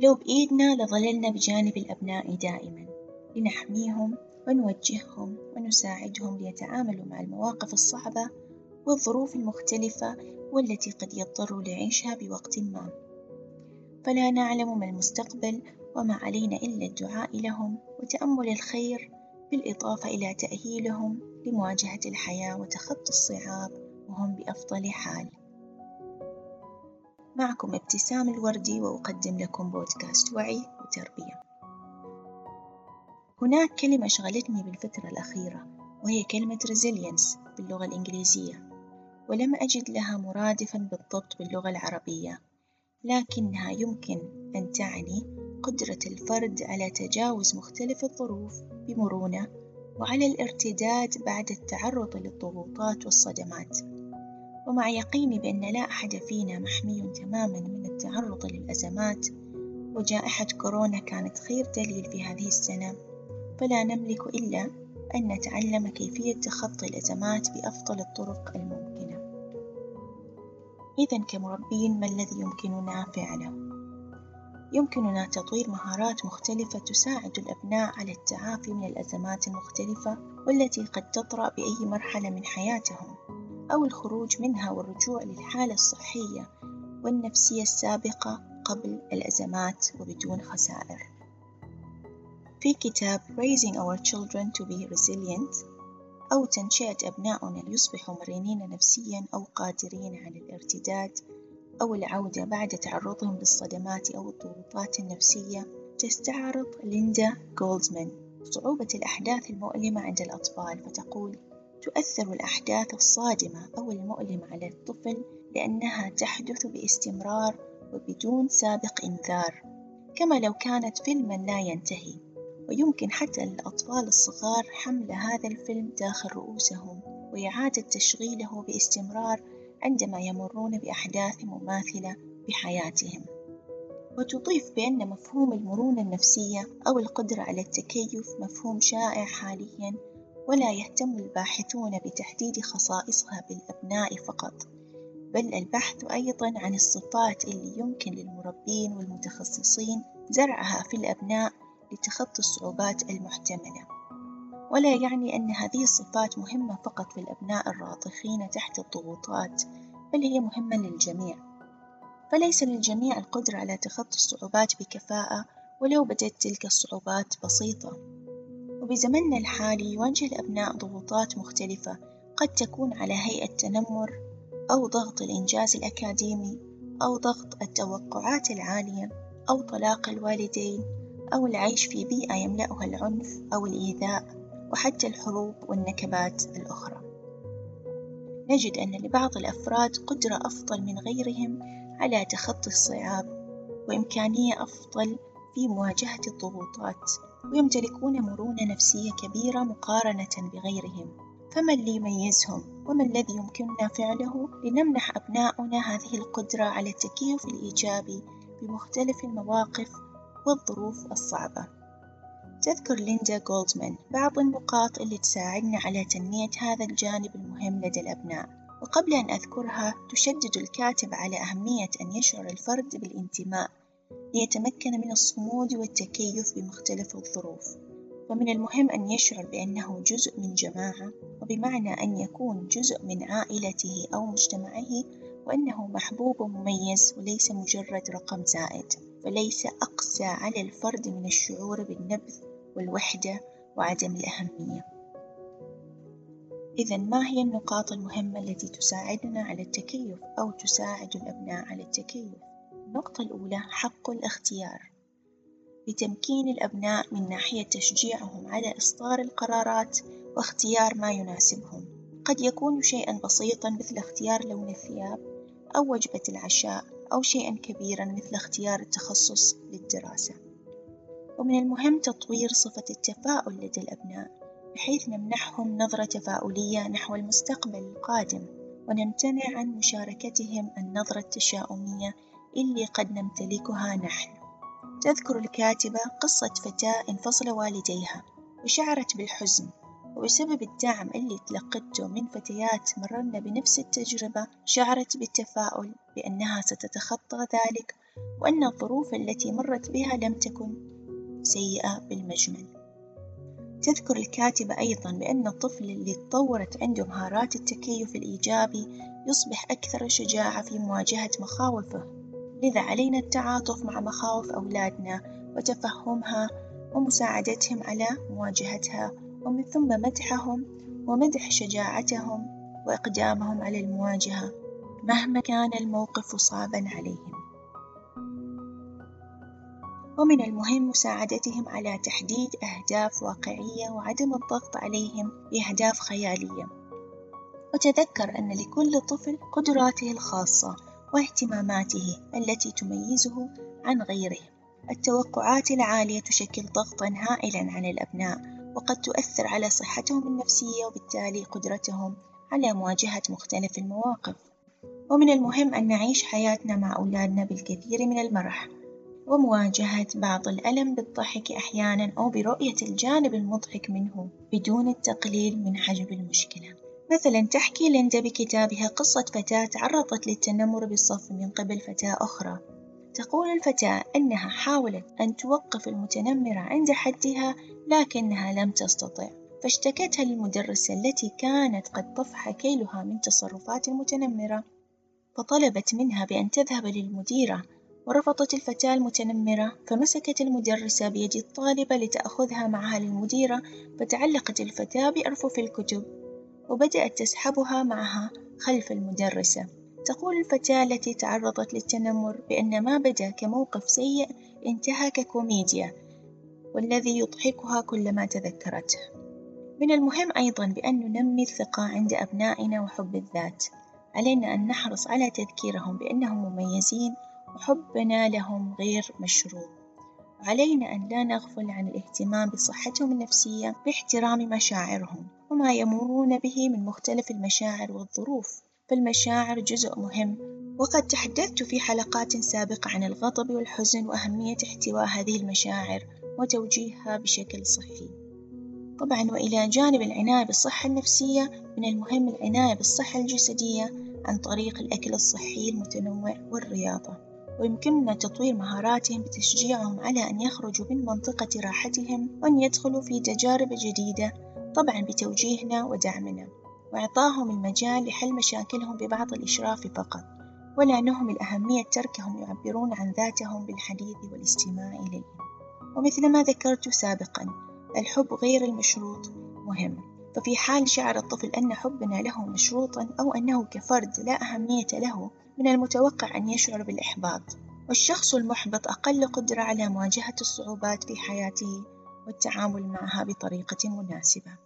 لو بإيدنا لظللنا بجانب الأبناء دائما. لنحميهم ونوجههم ونساعدهم ليتعاملوا مع المواقف الصعبة والظروف المختلفة والتي قد يضطروا لعيشها بوقت ما. فلا نعلم ما المستقبل وما علينا إلا الدعاء لهم وتأمل الخير بالإضافة إلى تأهيلهم لمواجهة الحياة وتخطي الصعاب وهم بأفضل حال. معكم ابتسام الوردي وأقدم لكم بودكاست وعي وتربية. هناك كلمة شغلتني بالفترة الأخيرة وهي كلمة resilience باللغة الإنجليزية. ولم أجد لها مرادفا بالضبط باللغة العربية لكنها يمكن أن تعني قدرة الفرد على تجاوز مختلف الظروف بمرونة وعلى الارتداد بعد التعرض للضغوطات والصدمات. ومع يقيني بأن لا أحد فينا محمي تماما من التعرض للأزمات وجائحة كورونا كانت خير دليل في هذه السنة. فلا نملك إلا أن نتعلم كيفية تخطي الأزمات بأفضل الطرق الممكنة. إذا كمربين ما الذي يمكننا فعله؟ يمكننا تطوير مهارات مختلفة تساعد الأبناء على التعافي من الأزمات المختلفة والتي قد تطرأ بأي مرحلة من حياتهم. أو الخروج منها والرجوع للحالة الصحية والنفسية السابقة قبل الأزمات وبدون خسائر. في كتاب Raising Our Children to be Resilient أو تنشئة أبنائنا ليصبحوا مرنين نفسيا أو قادرين على الارتداد أو العودة بعد تعرضهم للصدمات أو الضغوطات النفسية تستعرض ليندا جولدمان صعوبة الأحداث المؤلمة عند الأطفال فتقول تؤثر الأحداث الصادمة أو المؤلمة على الطفل لأنها تحدث باستمرار وبدون سابق إنذار كما لو كانت فيلما لا ينتهي. ويمكن حتى للأطفال الصغار حمل هذا الفيلم داخل رؤوسهم وإعادة تشغيله باستمرار عندما يمرون بأحداث مماثلة بحياتهم. وتضيف بأن مفهوم المرونة النفسية أو القدرة على التكيف مفهوم شائع حاليا ولا يهتم الباحثون بتحديد خصائصها بالأبناء فقط بل البحث أيضا عن الصفات اللي يمكن للمربين والمتخصصين زرعها في الأبناء لتخطي الصعوبات المحتملة. ولا يعني أن هذه الصفات مهمة فقط في الأبناء الراضخين تحت الضغوطات بل هي مهمة للجميع. فليس للجميع القدرة على تخطي الصعوبات بكفاءة ولو بدت تلك الصعوبات بسيطة. وبزمننا الحالي يواجه الأبناء ضغوطات مختلفة قد تكون على هيئة تنمر أو ضغط الإنجاز الأكاديمي أو ضغط التوقعات العالية أو طلاق الوالدين أو العيش في بيئة يملأها العنف أو الإيذاء وحتى الحروب والنكبات الأخرى. نجد أن لبعض الأفراد قدرة أفضل من غيرهم على تخطي الصعاب وإمكانية أفضل في مواجهة الضغوطات. ويمتلكون مرونة نفسية كبيرة مقارنة بغيرهم. فما اللي يميزهم وما الذي يمكننا فعله؟ لنمنح أبناؤنا هذه القدرة على التكيف الإيجابي بمختلف المواقف والظروف الصعبة. تذكر ليندا جولدمان بعض النقاط اللي تساعدنا على تنمية هذا الجانب المهم لدى الأبناء. وقبل أن أذكرها تشدد الكاتب على أهمية أن يشعر الفرد بالانتماء. ليتمكن من الصمود والتكيف بمختلف الظروف ومن المهم أن يشعر بأنه جزء من جماعة وبمعنى أن يكون جزء من عائلته أو مجتمعه وأنه محبوب ومميز وليس مجرد رقم زائد فليس أقسى على الفرد من الشعور بالنبذ والوحدة وعدم الأهمية إذا ما هي النقاط المهمة التي تساعدنا على التكيف أو تساعد الأبناء على التكيف؟ النقطة الأولى حق الاختيار. لتمكين الأبناء من ناحية تشجيعهم على إصدار القرارات واختيار ما يناسبهم. قد يكون شيئا بسيطا مثل اختيار لون الثياب أو وجبة العشاء أو شيئا كبيرا مثل اختيار التخصص للدراسة. ومن المهم تطوير صفة التفاؤل لدى الأبناء بحيث نمنحهم نظرة تفاؤلية نحو المستقبل القادم ونمتنع عن مشاركتهم النظرة التشاؤمية اللي قد نمتلكها نحن. تذكر الكاتبة قصة فتاة انفصل والديها وشعرت بالحزن وبسبب الدعم اللي تلقته من فتيات مررن بنفس التجربة شعرت بالتفاؤل بأنها ستتخطى ذلك وأن الظروف التي مرت بها لم تكن سيئة بالمجمل. تذكر الكاتبة أيضا بأن الطفل اللي تطورت عنده مهارات التكيف الإيجابي يصبح أكثر شجاعة في مواجهة مخاوفه. لذا علينا التعاطف مع مخاوف أولادنا وتفهمها ومساعدتهم على مواجهتها ومن ثم مدحهم ومدح شجاعتهم وإقدامهم على المواجهة مهما كان الموقف صعبا عليهم. ومن المهم مساعدتهم على تحديد أهداف واقعية وعدم الضغط عليهم بأهداف خيالية. وتذكر أن لكل طفل قدراته الخاصة واهتماماته التي تميزه عن غيره. التوقعات العالية تشكل ضغطا هائلا على الأبناء وقد تؤثر على صحتهم النفسية وبالتالي قدرتهم على مواجهة مختلف المواقف. ومن المهم أن نعيش حياتنا مع أولادنا بالكثير من المرح ومواجهة بعض الألم بالضحك أحيانا أو برؤية الجانب المضحك منه بدون التقليل من حجم المشكلة. مثلا تحكي ليندا بكتابها قصة فتاة تعرضت للتنمر بالصف من قبل فتاة أخرى. تقول الفتاة أنها حاولت أن توقف المتنمرة عند حدها لكنها لم تستطع فاشتكتها للمدرسة التي كانت قد طفح كيلها من تصرفات المتنمرة. فطلبت منها بأن تذهب للمديرة ورفضت الفتاة المتنمرة فمسكت المدرسة بيد الطالبة لتأخذها معها للمديرة فتعلقت الفتاة بأرفف الكتب. وبدأت تسحبها معها خلف المدرسة. تقول الفتاة التي تعرضت للتنمر بأن ما بدأ كموقف سيء انتهى ككوميديا والذي يضحكها كلما تذكرته. من المهم أيضا بأن ننمي الثقة عند أبنائنا وحب الذات. علينا أن نحرص على تذكيرهم بأنهم مميزين وحبنا لهم غير مشروط. علينا أن لا نغفل عن الاهتمام بصحتهم النفسية باحترام مشاعرهم وما يمرون به من مختلف المشاعر والظروف. فالمشاعر جزء مهم. وقد تحدثت في حلقات سابقة عن الغضب والحزن وأهمية احتواء هذه المشاعر وتوجيهها بشكل صحي. طبعا وإلى جانب العناية بالصحة النفسية من المهم العناية بالصحة الجسدية عن طريق الأكل الصحي المتنوع والرياضة. ويمكننا تطوير مهاراتهم بتشجيعهم على أن يخرجوا من منطقة راحتهم وأن يدخلوا في تجارب جديدة طبعا بتوجيهنا ودعمنا. وإعطاهم المجال لحل مشاكلهم ببعض الإشراف فقط ولا نهمل أهمية تركهم يعبرون عن ذاتهم بالحديث والاستماع إليهم ومثل ما ذكرت سابقا الحب غير المشروط مهم. ففي حال شعر الطفل أن حبنا له مشروطا أو أنه كفرد لا أهمية له من المتوقع أن يشعر بالإحباط والشخص المحبط أقل قدرة على مواجهة الصعوبات في حياته والتعامل معها بطريقة مناسبة.